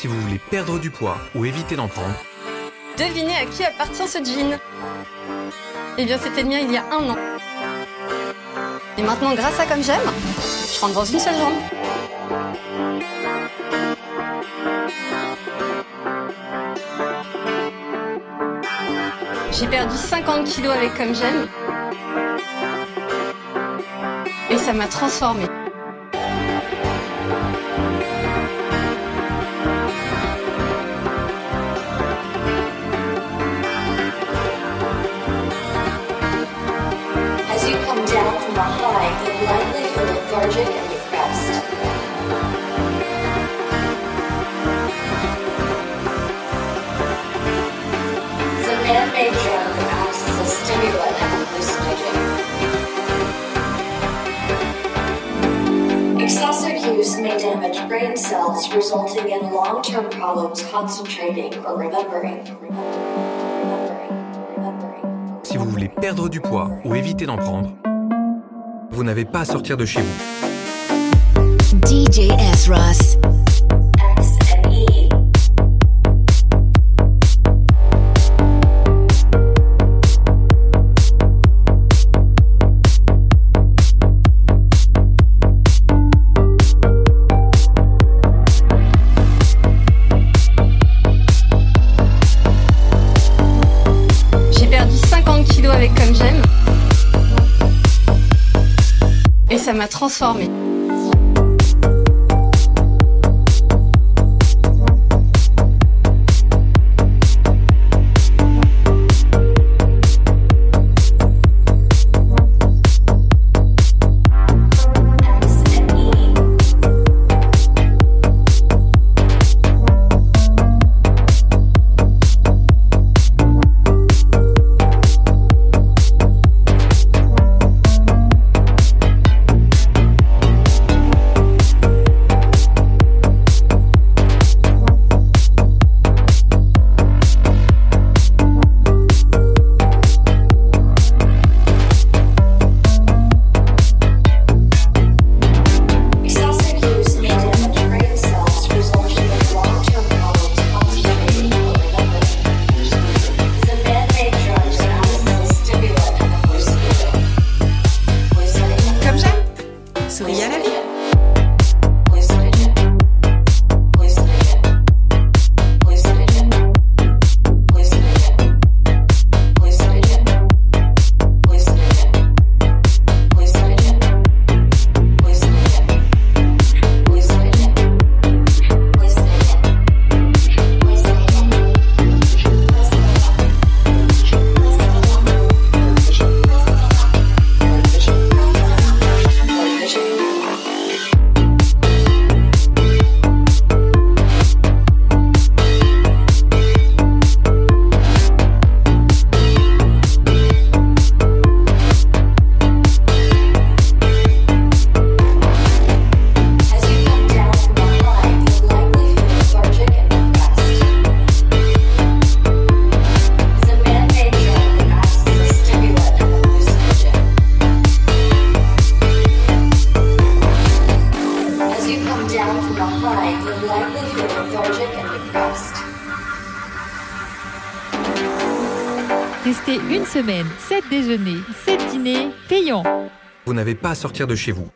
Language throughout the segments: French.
Si vous voulez perdre du poids ou éviter d'en prendre, Devinez à qui appartient ce jean Eh bien, c'était le mien il y a un an. Et maintenant, grâce à Comme J'aime, je rentre dans une seule jambe. J'ai perdu 50 kilos avec Comme J'aime. Et ça m'a transformée. Resulting in long-term problems concentrating or remembering. Remembering, remembering. si vous voulez perdre du poids ou éviter d'en prendre, vous n'avez pas à sortir de chez vous. DJ S. Ross. Ça m'a transformée. Semaine, 7 déjeuners, 7 dîners payants. Vous n'avez pas à sortir de chez vous.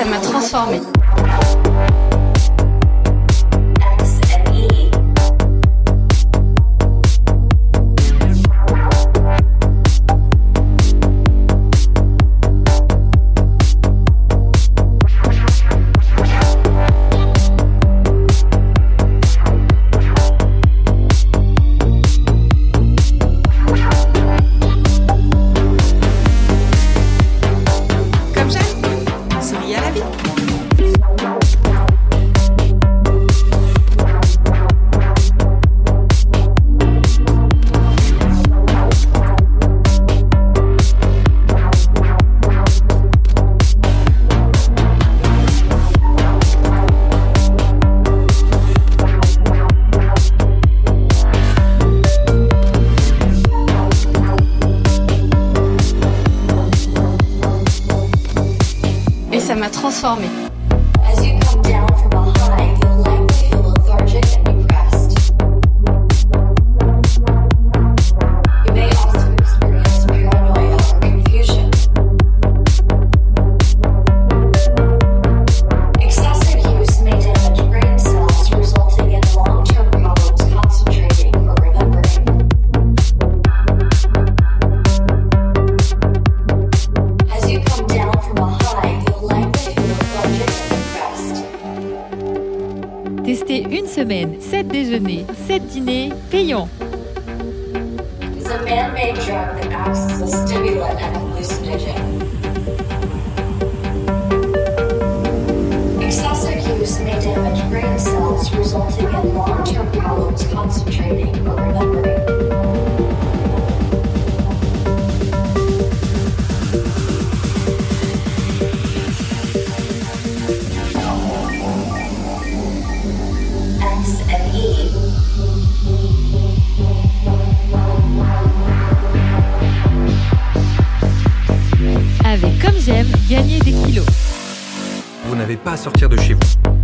Ça m'a transformée. some. stimulus and hallucinogen. Excessive use may damage brain cells, resulting in long-term problems concentrating or remembering. pas à sortir de chez vous.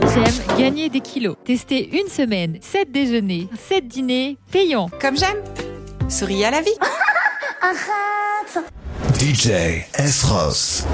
Comme j'aime, gagner des kilos. Tester une semaine, 7 déjeuners, 7 dîners payants. Comme j'aime, souris à la vie. Arrête DJ Esros.